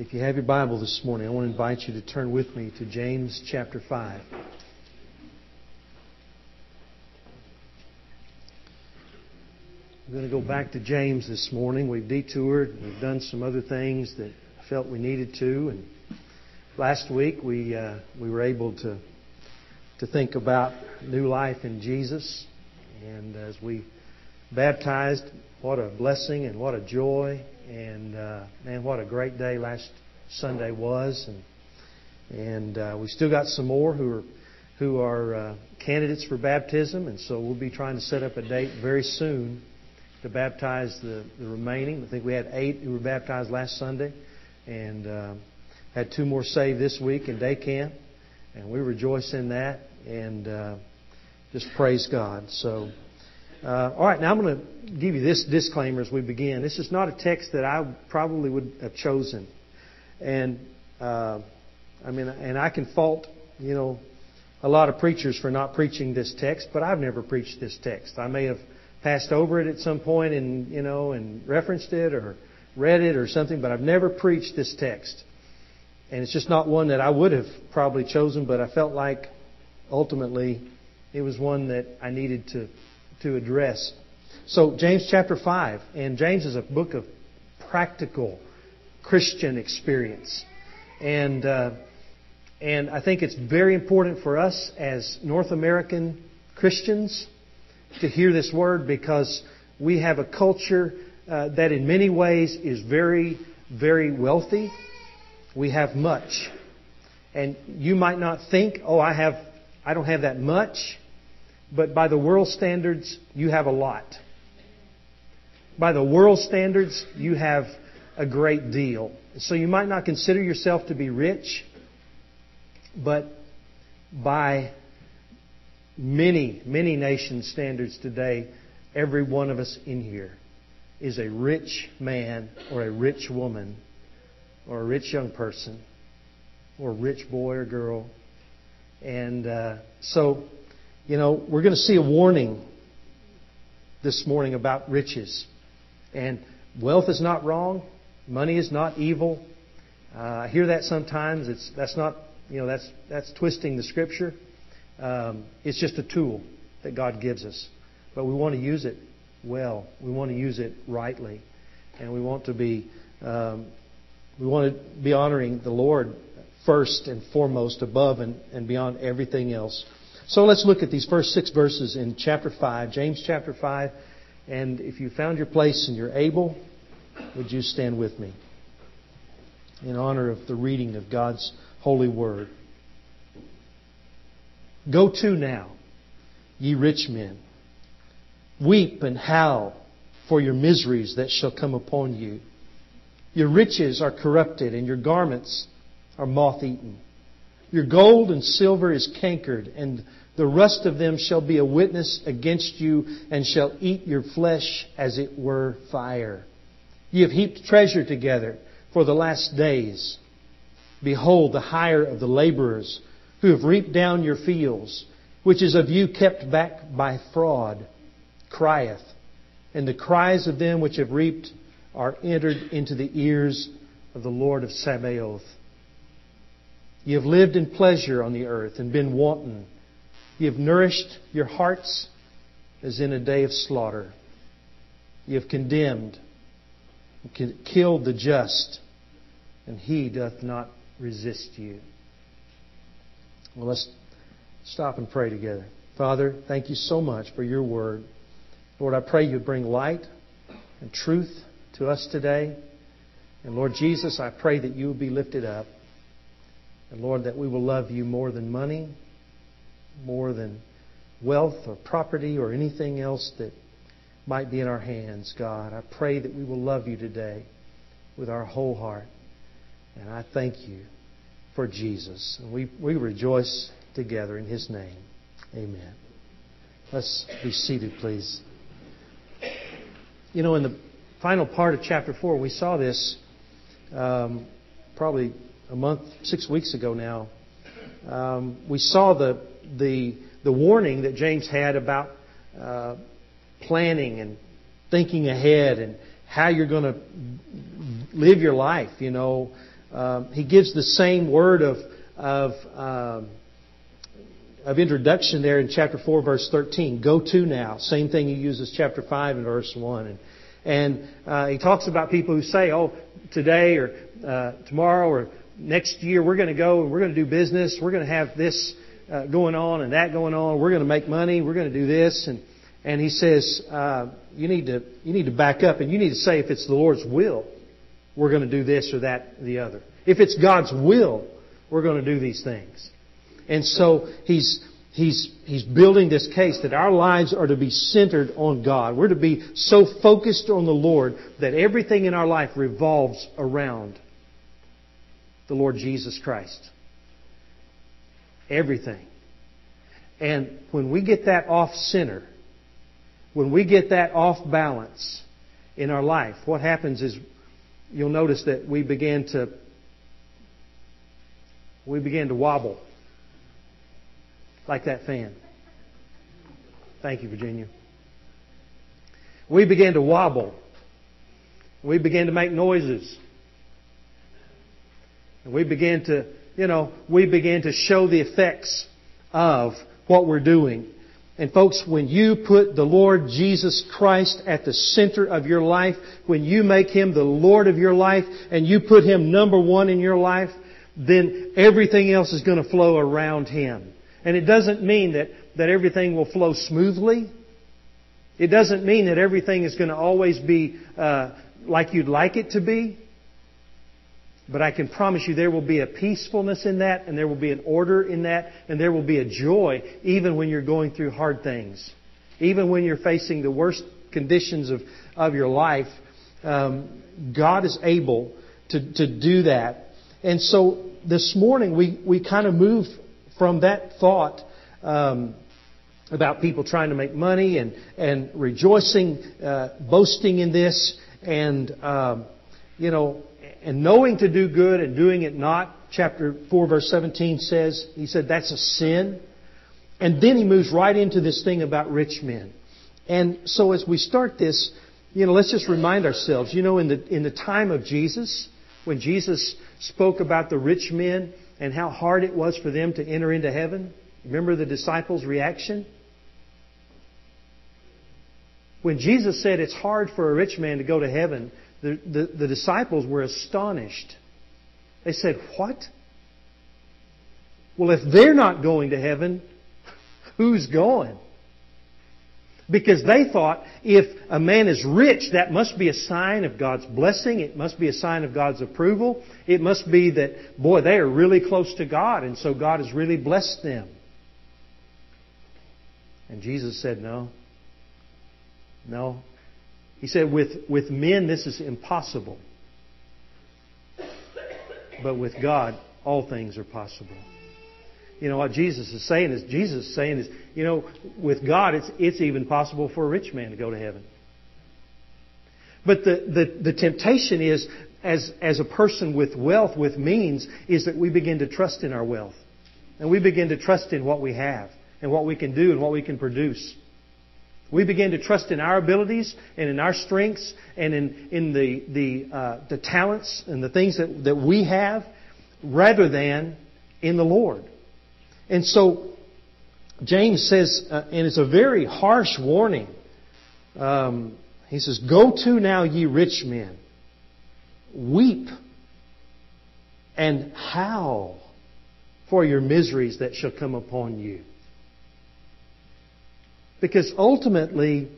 If you have your Bible this morning, I want to invite you to turn with me to James chapter 5. I'm going to go back to James this morning. We've detoured, we've done some other things that I felt we needed to, and last week we uh, we were able to to think about new life in Jesus, and as we baptized, what a blessing and what a joy, and uh, man, what a great day last Sunday was, and and uh, we still got some more who are who are uh, candidates for baptism, and so we'll be trying to set up a date very soon to baptize the, the remaining. I think we had eight who were baptized last Sunday, and uh, had two more saved this week in day camp, and we rejoice in that. And uh, just praise God. So, uh, all right, now I'm going to give you this disclaimer as we begin. This is not a text that I probably would have chosen, and uh, I mean, and I can fault you know a lot of preachers for not preaching this text, but I've never preached this text. I may have passed over it at some point and you know and referenced it or read it or something, but I've never preached this text. And it's just not one that I would have probably chosen, but I felt like ultimately it was one that I needed to to address. So James chapter 5, and James is a book of practical Christian experience. And uh, and I think it's very important for us as North American Christians to hear this word because we have a culture uh, that in many ways is very, very wealthy. We have much. And you might not think, oh, I have, I don't have that much. But by the world standards, you have a lot. By the world standards, you have a great deal. So you might not consider yourself to be rich, but by many, many nation standards today, every one of us in here is a rich man or a rich woman or a rich young person or a rich boy or girl. And uh, so, you know, we're going to see a warning this morning about riches. And wealth is not wrong. Money is not evil. Uh, I hear that sometimes. It's that's not you know that's that's twisting the scripture. Um, it's just a tool that God gives us. But we want to use it well. We want to use it rightly. And we want to be, um, we want to be honoring the Lord first and foremost, above and, and beyond everything else. So let's look at these first six verses in chapter 5, James chapter 5. And if you found your place and you're able, would you stand with me in honor of the reading of God's holy word? Go to now, ye rich men. Weep and howl for your miseries that shall come upon you. Your riches are corrupted, and your garments are moth eaten. Your gold and silver is cankered, and the rust of them shall be a witness against you, and shall eat your flesh as it were fire. Ye have heaped treasure together for the last days. Behold, the hire of the laborers who have reaped down your fields, which is of you kept back by fraud, crieth. And the cries of them which have reaped are entered into the ears of the Lord of Sabaoth. You have lived in pleasure on the earth and been wanton. You have nourished your hearts as in a day of slaughter. You have condemned, killed the just, and he doth not resist you. Well, let's stop and pray together. Father, thank you so much for your word. Lord, I pray you bring light and truth to us today. And Lord Jesus, I pray that you will be lifted up. And Lord, that we will love you more than money, more than wealth or property or anything else that might be in our hands, God. I pray that we will love you today with our whole heart. And I thank you for Jesus. And we, we rejoice together in His name. Amen. Let's be seated, please. You know, in the final part of chapter 4, we saw this um, probably a month, six weeks ago now. Um, we saw the, the, the warning that James had about uh, planning and thinking ahead and how you're going to live your life, you know, um, he gives the same word of of um, of introduction there in chapter four, verse thirteen. Go to now. Same thing he uses chapter five and verse one. And and uh, he talks about people who say, "Oh, today or uh, tomorrow or next year we're going to go and we're going to do business. We're going to have this uh, going on and that going on. We're going to make money. We're going to do this." And and he says, uh, "You need to you need to back up and you need to say if it's the Lord's will, we're going to do this or that the other. If it's God's will, we're going to do these things." And so he's he's, he's building this case that our lives are to be centered on God. We're to be so focused on the Lord that everything in our life revolves around the Lord Jesus Christ. Everything. And when we get that off center, when we get that off balance in our life, what happens is you'll notice that we begin to we begin to wobble like that fan. Thank you, Virginia. We began to wobble. We began to make noises. And we began to, you know, we began to show the effects of what we're doing. And folks, when you put the Lord Jesus Christ at the center of your life, when you make Him the Lord of your life, and you put Him number one in your life, then everything else is going to flow around Him. And it doesn't mean that, that everything will flow smoothly. It doesn't mean that everything is going to always be uh, like you'd like it to be. But I can promise you there will be a peacefulness in that, and there will be an order in that, and there will be a joy even when you're going through hard things. Even when you're facing the worst conditions of, of your life, um, God is able to, to do that. And so this morning we, we kind of move from that thought um, about people trying to make money and, and rejoicing, uh, boasting in this, and, um, you know, and knowing to do good and doing it not. Chapter 4, verse 17 says, he said that's a sin. And then he moves right into this thing about rich men. And so as we start this, you know, let's just remind ourselves, you know, in the, in the time of Jesus, when Jesus spoke about the rich men, and how hard it was for them to enter into heaven? Remember the disciples' reaction? When Jesus said it's hard for a rich man to go to heaven, the, the, the disciples were astonished. They said, What? Well, if they're not going to heaven, who's going? Because they thought if a man is rich, that must be a sign of God's blessing. It must be a sign of God's approval. It must be that, boy, they are really close to God, and so God has really blessed them. And Jesus said, No. No. He said, with, with men, this is impossible. But with God, all things are possible you know what Jesus is saying is Jesus is saying is you know with God it's it's even possible for a rich man to go to heaven. But the the, the temptation is as as a person with wealth with means is that we begin to trust in our wealth. And we begin to trust in what we have and what we can do and what we can produce. We begin to trust in our abilities and in our strengths and in, in the, the, uh, the talents and the things that, that we have rather than in the Lord. And so James says, uh, and it's a very harsh warning. Um, he says, Go to now, ye rich men, weep and howl for your miseries that shall come upon you. Because ultimately,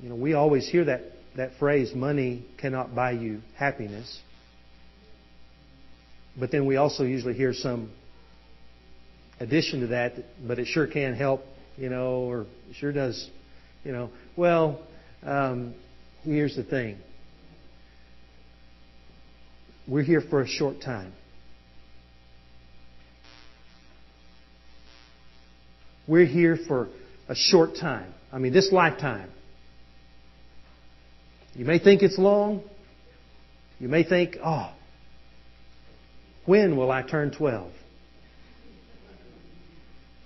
you know, we always hear that, that phrase, money cannot buy you happiness. But then we also usually hear some addition to that, but it sure can help, you know, or sure does, you know. Well, um, here's the thing we're here for a short time. We're here for a short time. I mean, this lifetime. You may think it's long. You may think, oh, when will I turn 12?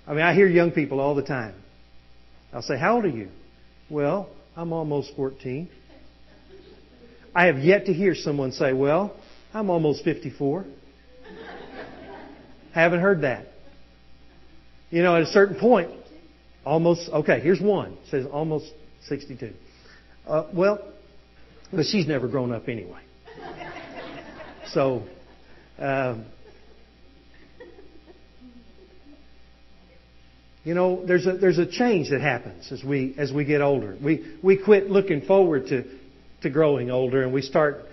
I mean, I hear young people all the time. I'll say, How old are you? Well, I'm almost 14. I have yet to hear someone say, well, I'm almost 54. Haven't heard that. You know, at a certain point, almost, okay, here's one. It says almost 62. Uh, well, but she's never grown up anyway. So, um, you know, there's a there's a change that happens as we as we get older. We we quit looking forward to to growing older, and we start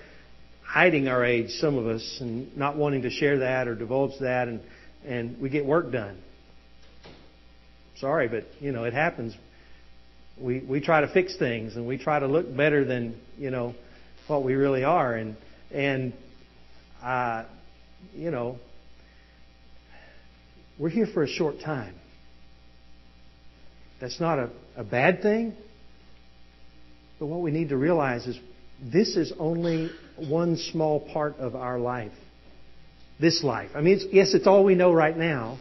hiding our age. Some of us, and not wanting to share that or divulge that, and and we get work done. Sorry, but you know it happens. We we try to fix things, and we try to look better than you know what we really are, and and uh, you know, we're here for a short time. That's not a, a bad thing. But what we need to realize is this is only one small part of our life. This life. I mean, it's, yes, it's all we know right now.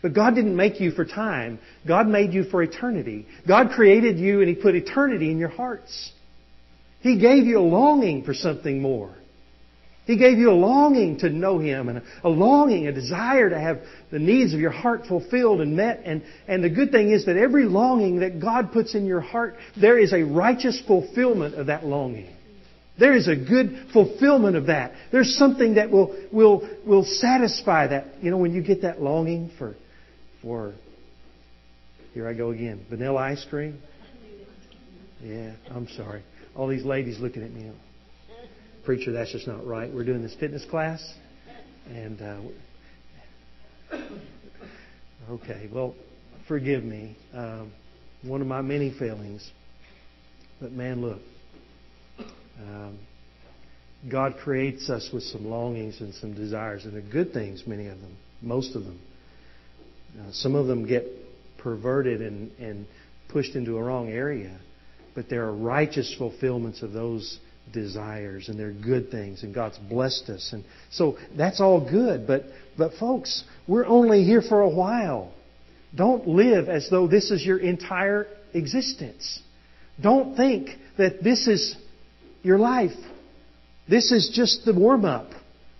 But God didn't make you for time. God made you for eternity. God created you and He put eternity in your hearts. He gave you a longing for something more. He gave you a longing to know Him and a longing, a desire to have the needs of your heart fulfilled and met. And, and the good thing is that every longing that God puts in your heart, there is a righteous fulfillment of that longing. There is a good fulfillment of that. There's something that will, will, will satisfy that. You know, when you get that longing for, for, here I go again, vanilla ice cream. Yeah, I'm sorry. All these ladies looking at me preacher, that's just not right. We're doing this fitness class, and uh, okay, well, forgive me. Um, one of my many failings, but man, look, um, God creates us with some longings and some desires, and they're good things, many of them, most of them. Uh, some of them get perverted and, and pushed into a wrong area, but there are righteous fulfillments of those desires and they're good things and God's blessed us. And so that's all good. But, but folks, we're only here for a while. Don't live as though this is your entire existence. Don't think that this is your life. This is just the warm up.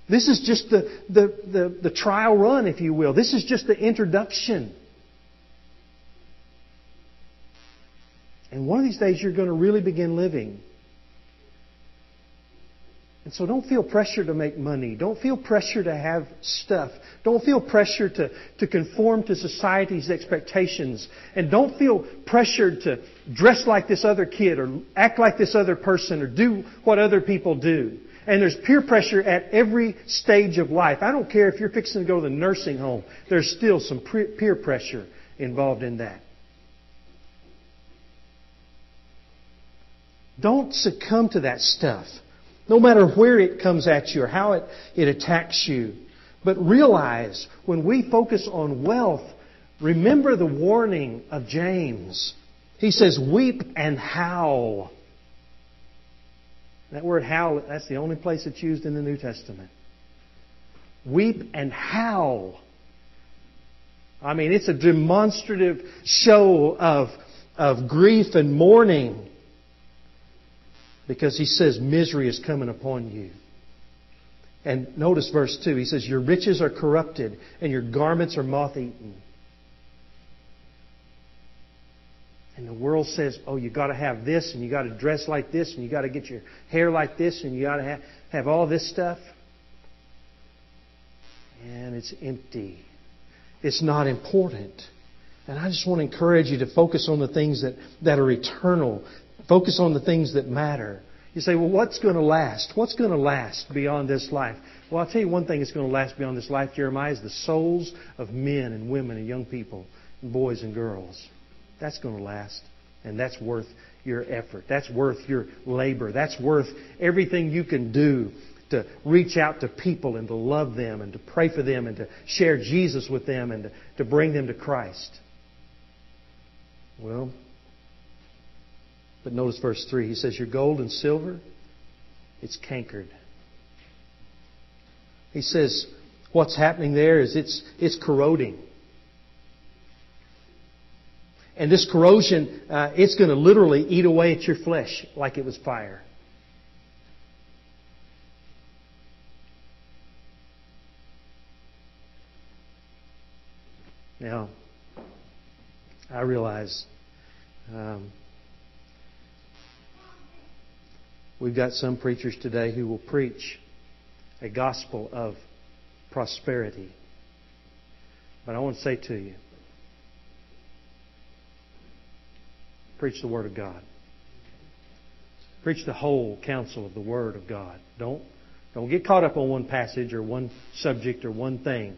This is just the, the, the, the trial run, if you will. This is just the introduction. And one of these days you're going to really begin living and so don't feel pressure to make money. Don't feel pressure to have stuff. Don't feel pressure to, to conform to society's expectations. And don't feel pressured to dress like this other kid or act like this other person or do what other people do. And there's peer pressure at every stage of life. I don't care if you're fixing to go to the nursing home. There's still some peer pressure involved in that. Don't succumb to that stuff no matter where it comes at you or how it, it attacks you. But realize when we focus on wealth, remember the warning of James. He says, weep and howl. That word howl, that's the only place it's used in the New Testament. Weep and howl. I mean, it's a demonstrative show of, of grief and mourning because he says misery is coming upon you. And notice verse 2. He says, Your riches are corrupted and your garments are moth eaten. And the world says, oh, you got to have this and you got to dress like this and you got to get your hair like this and you got to have, have all this stuff. And it's empty. It's not important. And I just want to encourage you to focus on the things that, that are eternal, Focus on the things that matter. You say, well, what's going to last? What's going to last beyond this life? Well, I'll tell you one thing that's going to last beyond this life, Jeremiah, is the souls of men and women and young people, and boys and girls. That's going to last. And that's worth your effort. That's worth your labor. That's worth everything you can do to reach out to people and to love them and to pray for them and to share Jesus with them and to, to bring them to Christ. Well, but notice verse 3. He says, Your gold and silver, it's cankered. He says, What's happening there is it's, it's corroding. And this corrosion, uh, it's going to literally eat away at your flesh like it was fire. Now, I realize um, we've got some preachers today who will preach a gospel of prosperity. But I want to say to you, preach the Word of God. Preach the whole counsel of the Word of God. Don't, don't get caught up on one passage or one subject or one thing.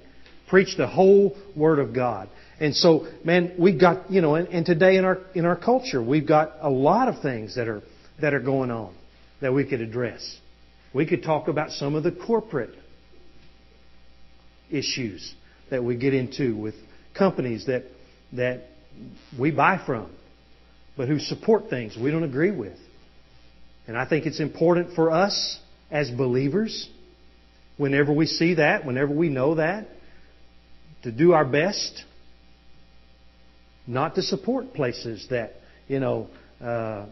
Preach the whole Word of God. And so, man, we've got, you know, and, and today in our, in our culture, we've got a lot of things that are, that are going on that we could address. We could talk about some of the corporate issues that we get into with companies that, that we buy from, but who support things we don't agree with. And I think it's important for us as believers, whenever we see that, whenever we know that, to do our best not to support places that, you know, uh,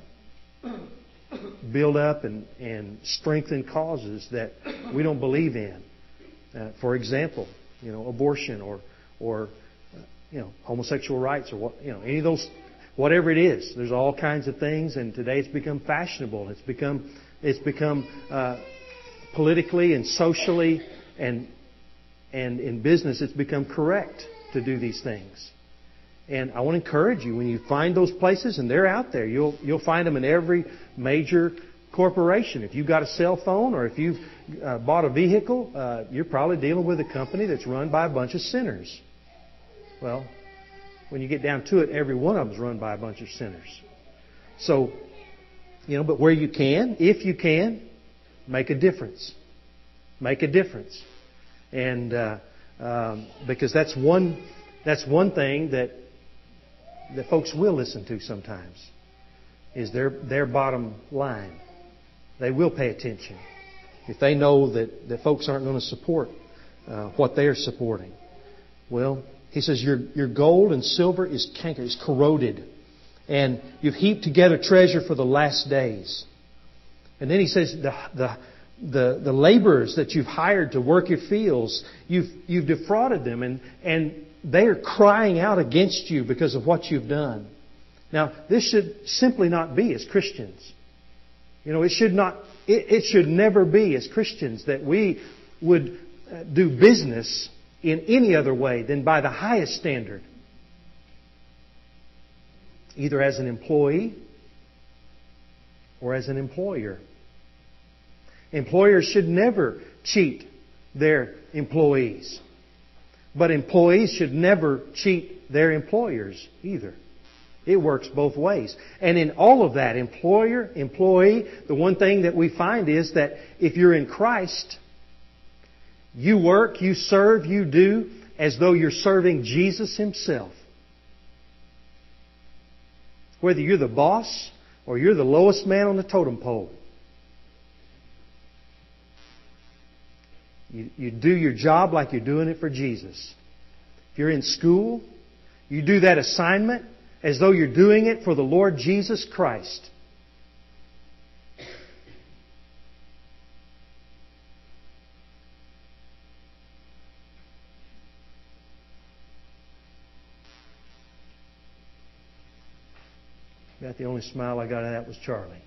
build up and, and strengthen causes that we don't believe in. Uh, for example, you know, abortion or, or uh, you know, homosexual rights or what, you know, any of those, whatever it is. There's all kinds of things, and today it's become fashionable. It's become, it's become uh, politically and socially and and in business, it's become correct to do these things. And I want to encourage you when you find those places, and they're out there, you'll you'll find them in every major corporation. If you've got a cell phone or if you've uh, bought a vehicle, uh, you're probably dealing with a company that's run by a bunch of sinners. Well, when you get down to it, every one of them is run by a bunch of sinners. So, you know, but where you can, if you can, make a difference. Make a difference and uh, um, because that's one that's one thing that that folks will listen to sometimes is their their bottom line. They will pay attention if they know that that folks aren't going to support uh, what they are supporting. Well, he says your your gold and silver is cankered, is corroded, and you've heaped together treasure for the last days. And then he says the the the, the laborers that you've hired to work your fields, you've, you've defrauded them and, and they are crying out against you because of what you've done. Now, this should simply not be as Christians. You know, it should not, it, it should never be as Christians that we would uh, do business in any other way than by the highest standard. Either as an employee or as an employer. Employers should never cheat their employees. But employees should never cheat their employers either. It works both ways. And in all of that, employer, employee, the one thing that we find is that if you're in Christ, you work, you serve, you do as though you're serving Jesus Himself. Whether you're the boss or you're the lowest man on the totem pole, You, you do your job like you're doing it for Jesus. If you're in school, you do that assignment as though you're doing it for the Lord Jesus Christ. About the only smile I got out of that was Charlie.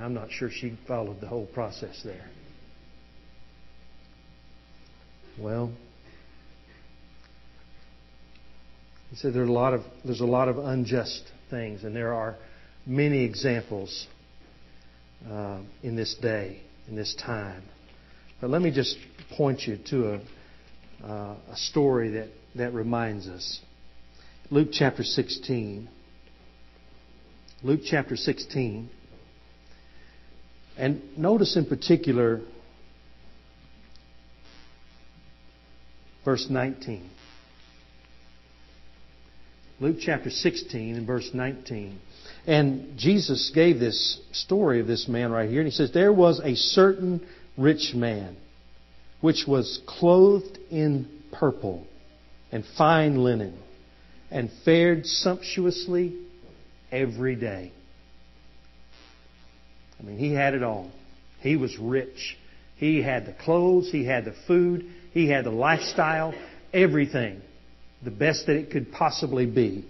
I'm not sure she followed the whole process there. Well, he said there's a lot of there's a lot of unjust things, and there are many examples uh, in this day, in this time. But let me just point you to a, uh, a story that, that reminds us. Luke chapter 16. Luke chapter 16. And notice in particular verse 19. Luke chapter 16 and verse 19. And Jesus gave this story of this man right here, and he says, There was a certain rich man which was clothed in purple and fine linen and fared sumptuously every day. I mean, he had it all. He was rich. He had the clothes, he had the food, he had the lifestyle. everything the best that it could possibly be.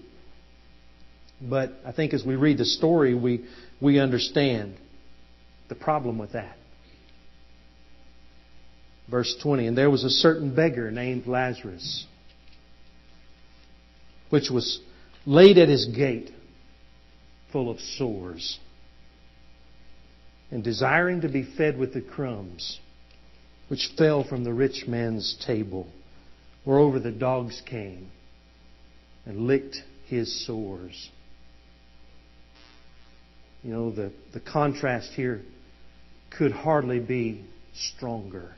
But I think as we read the story, we, we understand the problem with that. Verse 20, and there was a certain beggar named Lazarus, which was laid at his gate, full of sores, and desiring to be fed with the crumbs which fell from the rich man's table. Moreover, the dogs came and licked his sores. You know, the, the contrast here could hardly be stronger.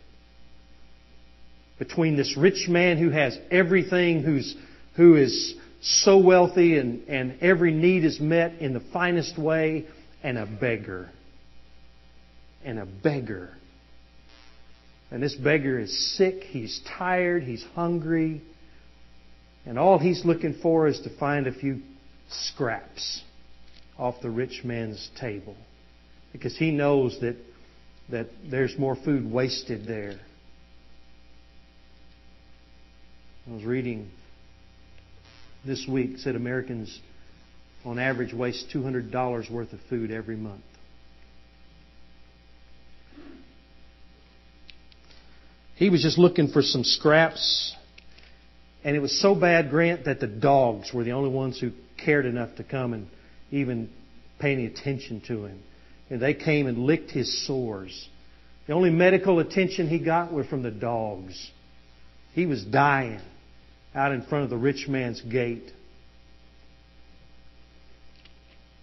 Between this rich man who has everything, who's, who is so wealthy and, and every need is met in the finest way, and a beggar. And a beggar and this beggar is sick, he's tired, he's hungry, and all he's looking for is to find a few scraps off the rich man's table. Because he knows that, that there's more food wasted there. I was reading this week, said Americans on average waste $200 worth of food every month. He was just looking for some scraps. And it was so bad, Grant, that the dogs were the only ones who cared enough to come and even pay any attention to him. And they came and licked his sores. The only medical attention he got were from the dogs. He was dying out in front of the rich man's gate.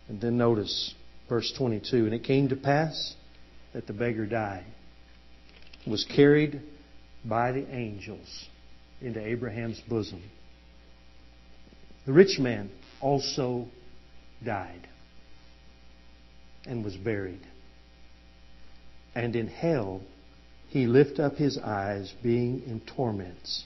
And then notice verse 22. And it came to pass that the beggar died, was carried by the angels into Abraham's bosom. The rich man also died and was buried. And in hell he lift up his eyes, being in torments,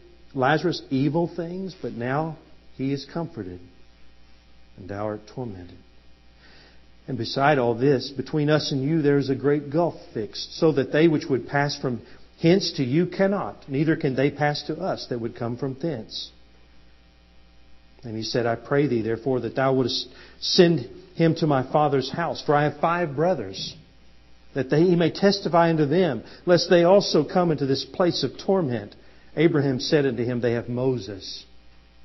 Lazarus evil things, but now he is comforted, and thou art tormented. And beside all this, between us and you there is a great gulf fixed, so that they which would pass from hence to you cannot, neither can they pass to us that would come from thence. And he said, I pray thee, therefore, that thou wouldst send him to my father's house, for I have five brothers, that they, he may testify unto them, lest they also come into this place of torment. Abraham said unto him, They have Moses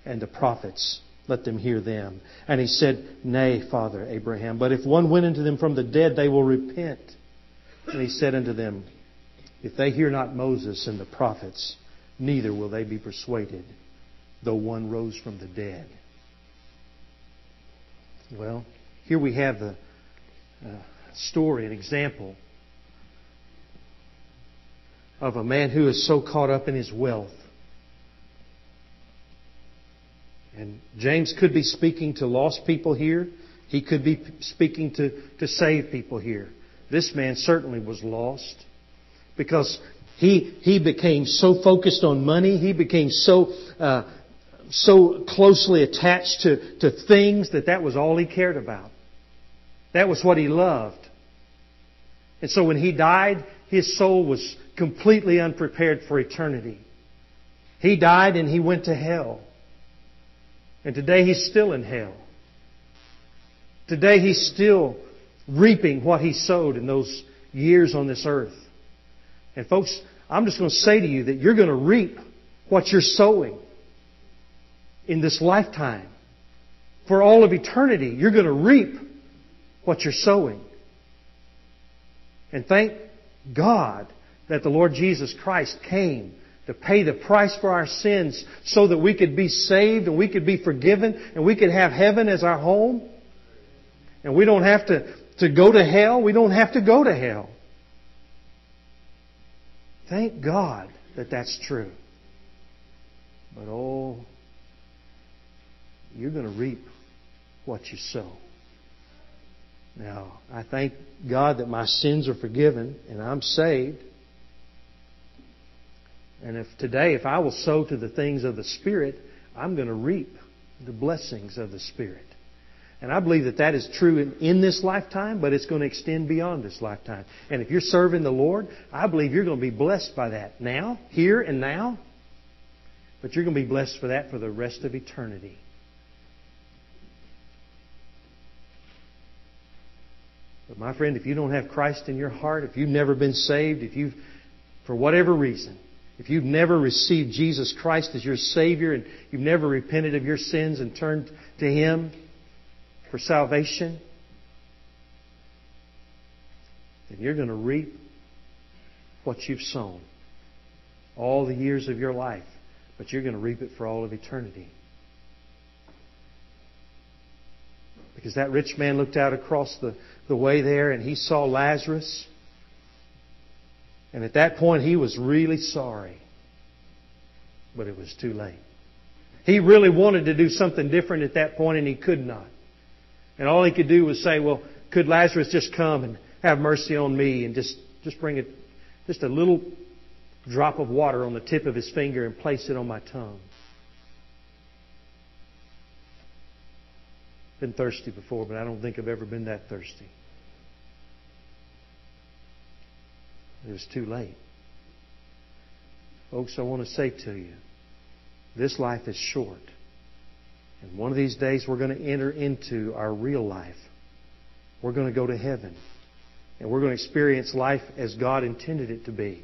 and the prophets. Let them hear them. And he said, Nay, Father Abraham, but if one went unto them from the dead, they will repent. And he said unto them, If they hear not Moses and the prophets, neither will they be persuaded, though one rose from the dead. Well, here we have the uh, story, an example of a man who is so caught up in his wealth And James could be speaking to lost people here. He could be speaking to, to saved people here. This man certainly was lost because he, he became so focused on money. He became so, uh, so closely attached to, to things that that was all he cared about. That was what he loved. And so when he died, his soul was completely unprepared for eternity. He died and he went to hell. And today he's still in hell. Today he's still reaping what he sowed in those years on this earth. And folks, I'm just going to say to you that you're going to reap what you're sowing in this lifetime. For all of eternity, you're going to reap what you're sowing. And thank God that the Lord Jesus Christ came to pay the price for our sins so that we could be saved and we could be forgiven and we could have heaven as our home. And we don't have to, to go to hell. We don't have to go to hell. Thank God that that's true. But oh, you're going to reap what you sow. Now, I thank God that my sins are forgiven and I'm saved. And if today, if I will sow to the things of the Spirit, I'm going to reap the blessings of the Spirit. And I believe that that is true in, in, this lifetime, but it's going to extend beyond this lifetime. And if you're serving the Lord, I believe you're going to be blessed by that now, here and now. But you're going to be blessed for that for the rest of eternity. But my friend, if you don't have Christ in your heart, if you've never been saved, if you've, for whatever reason, if you've never received Jesus Christ as your Savior and you've never repented of your sins and turned to Him for salvation, then you're going to reap what you've sown all the years of your life, but you're going to reap it for all of eternity. Because that rich man looked out across the, the way there and he saw Lazarus. And at that point, he was really sorry. But it was too late. He really wanted to do something different at that point and he could not. And all he could do was say, well, could Lazarus just come and have mercy on me and just, just bring it, just a little drop of water on the tip of his finger and place it on my tongue? Been thirsty before, but I don't think I've ever been that thirsty. It was too late. Folks, I want to say to you, this life is short. And one of these days we're going to enter into our real life. We're going to go to heaven. And we're going to experience life as God intended it to be.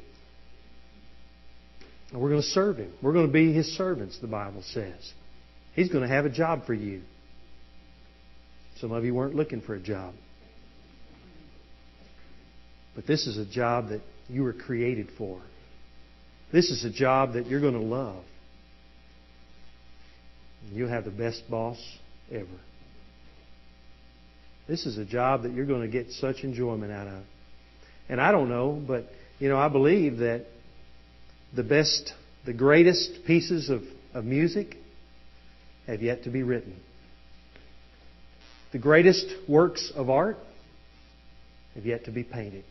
And we're going to serve Him. We're going to be His servants, the Bible says. He's going to have a job for you. Some of you weren't looking for a job. But this is a job that you were created for. This is a job that you're going to love. You'll have the best boss ever. This is a job that you're going to get such enjoyment out of. And I don't know, but you know, I believe that the best, the greatest pieces of, of music have yet to be written. The greatest works of art have yet to be painted.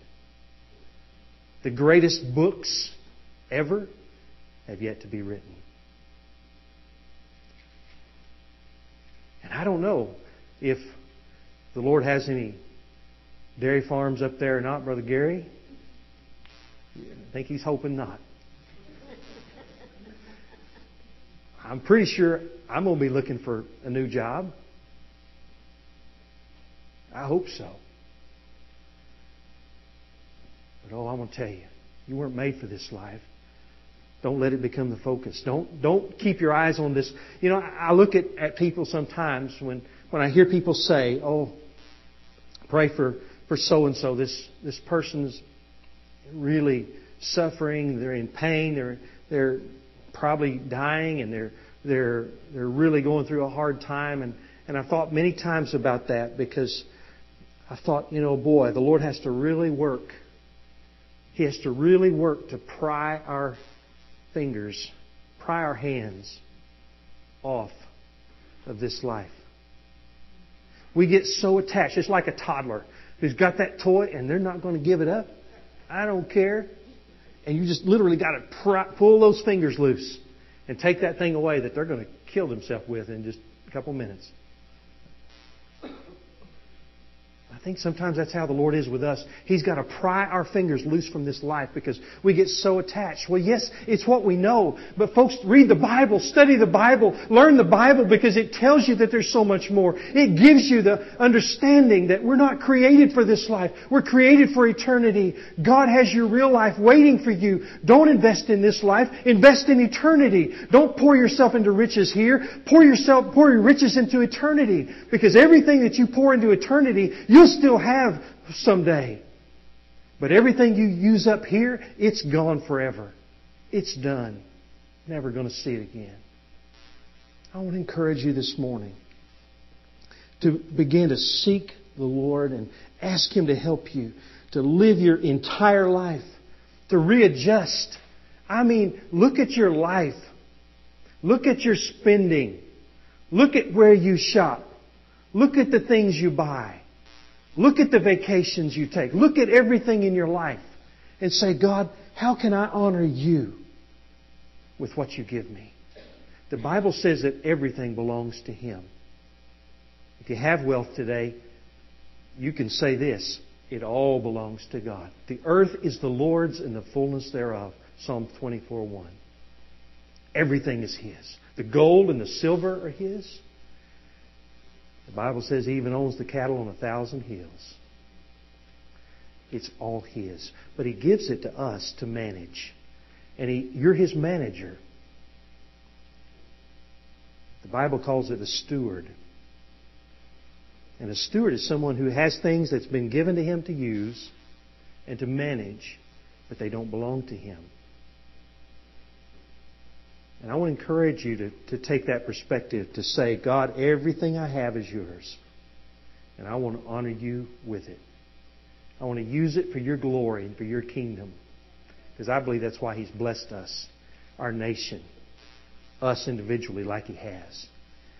The greatest books ever have yet to be written. And I don't know if the Lord has any dairy farms up there or not, Brother Gary. I think he's hoping not. I'm pretty sure I'm going to be looking for a new job. I hope so. But oh, I want to tell you, you weren't made for this life. Don't let it become the focus. Don't don't keep your eyes on this. You know, I look at, at people sometimes when, when I hear people say, Oh, pray for, for so and so. This this person's really suffering, they're in pain, they're they're probably dying and they're they're they're really going through a hard time and, and I've thought many times about that because I thought, you know, boy, the Lord has to really work. He has to really work to pry our fingers, pry our hands off of this life. We get so attached. It's like a toddler who's got that toy and they're not going to give it up. I don't care. And you just literally got to pry, pull those fingers loose and take that thing away that they're going to kill themselves with in just a couple minutes. I think sometimes that's how the Lord is with us. He's got to pry our fingers loose from this life because we get so attached. Well, yes, it's what we know. But folks, read the Bible, study the Bible, learn the Bible because it tells you that there's so much more. It gives you the understanding that we're not created for this life. We're created for eternity. God has your real life waiting for you. Don't invest in this life. Invest in eternity. Don't pour yourself into riches here. Pour yourself, pour your riches into eternity because everything that you pour into eternity, you'll still have someday. But everything you use up here, it's gone forever. It's done. Never going to see it again. I want to encourage you this morning to begin to seek the Lord and ask Him to help you to live your entire life, to readjust. I mean, look at your life. Look at your spending. Look at where you shop. Look at the things you buy. Look at the vacations you take. Look at everything in your life and say, God, how can I honor you with what you give me? The Bible says that everything belongs to Him. If you have wealth today, you can say this it all belongs to God. The earth is the Lord's and the fullness thereof. Psalm 24 1. Everything is His. The gold and the silver are His. The Bible says He even owns the cattle on a thousand hills. It's all His. But He gives it to us to manage. And he, you're His manager. The Bible calls it a steward. And a steward is someone who has things that's been given to him to use and to manage, but they don't belong to him. And I want to encourage you to, to take that perspective to say, God, everything I have is yours. And I want to honor you with it. I want to use it for your glory and for your kingdom. Because I believe that's why He's blessed us, our nation, us individually, like He has.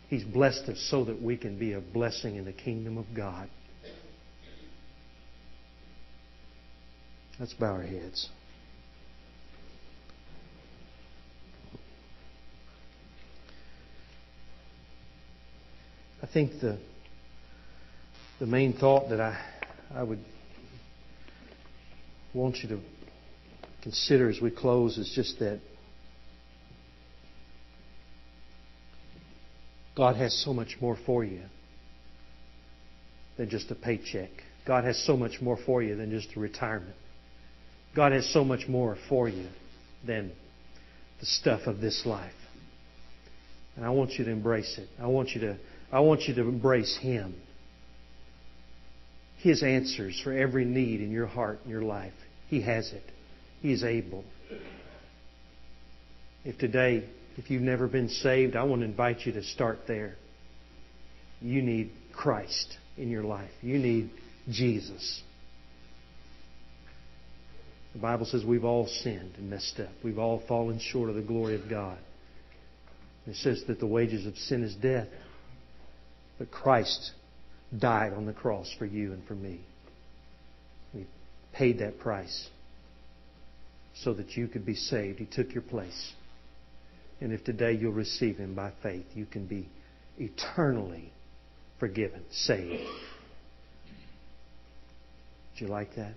He's blessed us so that we can be a blessing in the kingdom of God. Let's bow our heads. I think the the main thought that I I would want you to consider as we close is just that God has so much more for you than just a paycheck. God has so much more for you than just a retirement. God has so much more for you than the stuff of this life. And I want you to embrace it. I want you to I want you to embrace Him. His answers for every need in your heart and your life. He has it. He is able. If today, if you've never been saved, I want to invite you to start there. You need Christ in your life. You need Jesus. The Bible says we've all sinned and messed up. We've all fallen short of the glory of God. It says that the wages of sin is death. But Christ died on the cross for you and for me. He paid that price so that you could be saved. He took your place. And if today you'll receive Him by faith, you can be eternally forgiven, saved. Do you like that?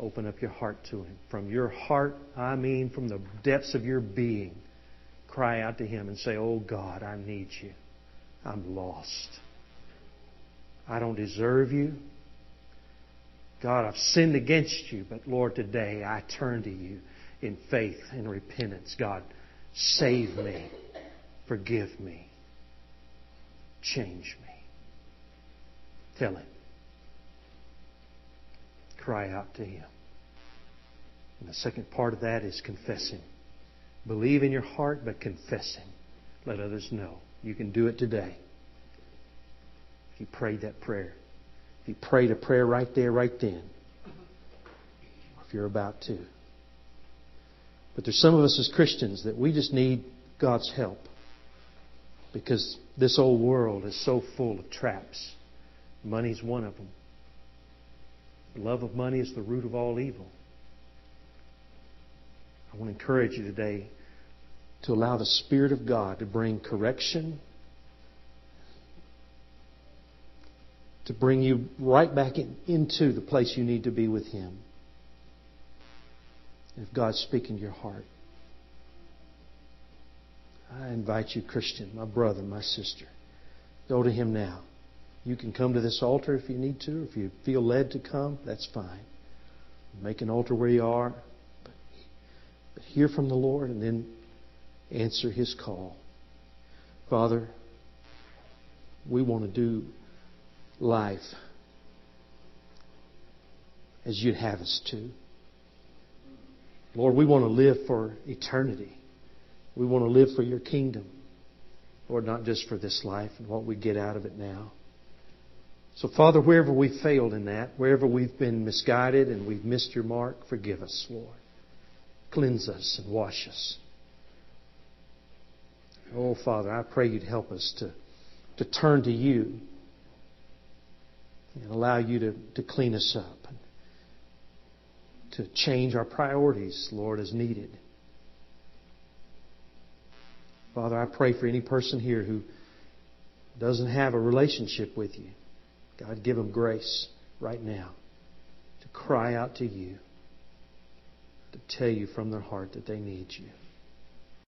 Open up your heart to Him. From your heart, I mean from the depths of your being, cry out to Him and say, Oh God, I need you. I'm lost. I don't deserve you. God, I've sinned against you, but Lord, today I turn to you in faith and repentance. God, save me. Forgive me. Change me. Tell Him. Cry out to Him. And the second part of that is confessing. Believe in your heart, but confess Him. Let others know. You can do it today. If you prayed that prayer. If you prayed a prayer right there, right then. If you're about to. But there's some of us as Christians that we just need God's help. Because this old world is so full of traps. Money's one of them. The love of money is the root of all evil. I want to encourage you today to allow the Spirit of God to bring correction, to bring you right back in, into the place you need to be with Him. If God's speaking to your heart, I invite you, Christian, my brother, my sister, go to Him now. You can come to this altar if you need to. If you feel led to come, that's fine. Make an altar where you are. But, but hear from the Lord and then answer His call. Father, we want to do life as you'd have us to. Lord, we want to live for eternity. We want to live for your kingdom. Lord, not just for this life and what we get out of it now. So, Father, wherever we've failed in that, wherever we've been misguided and we've missed your mark, forgive us, Lord. Cleanse us and wash us. Oh, Father, I pray you'd help us to, to turn to you and allow you to, to clean us up and to change our priorities, Lord, as needed. Father, I pray for any person here who doesn't have a relationship with you. God, give them grace right now to cry out to you, to tell you from their heart that they need you.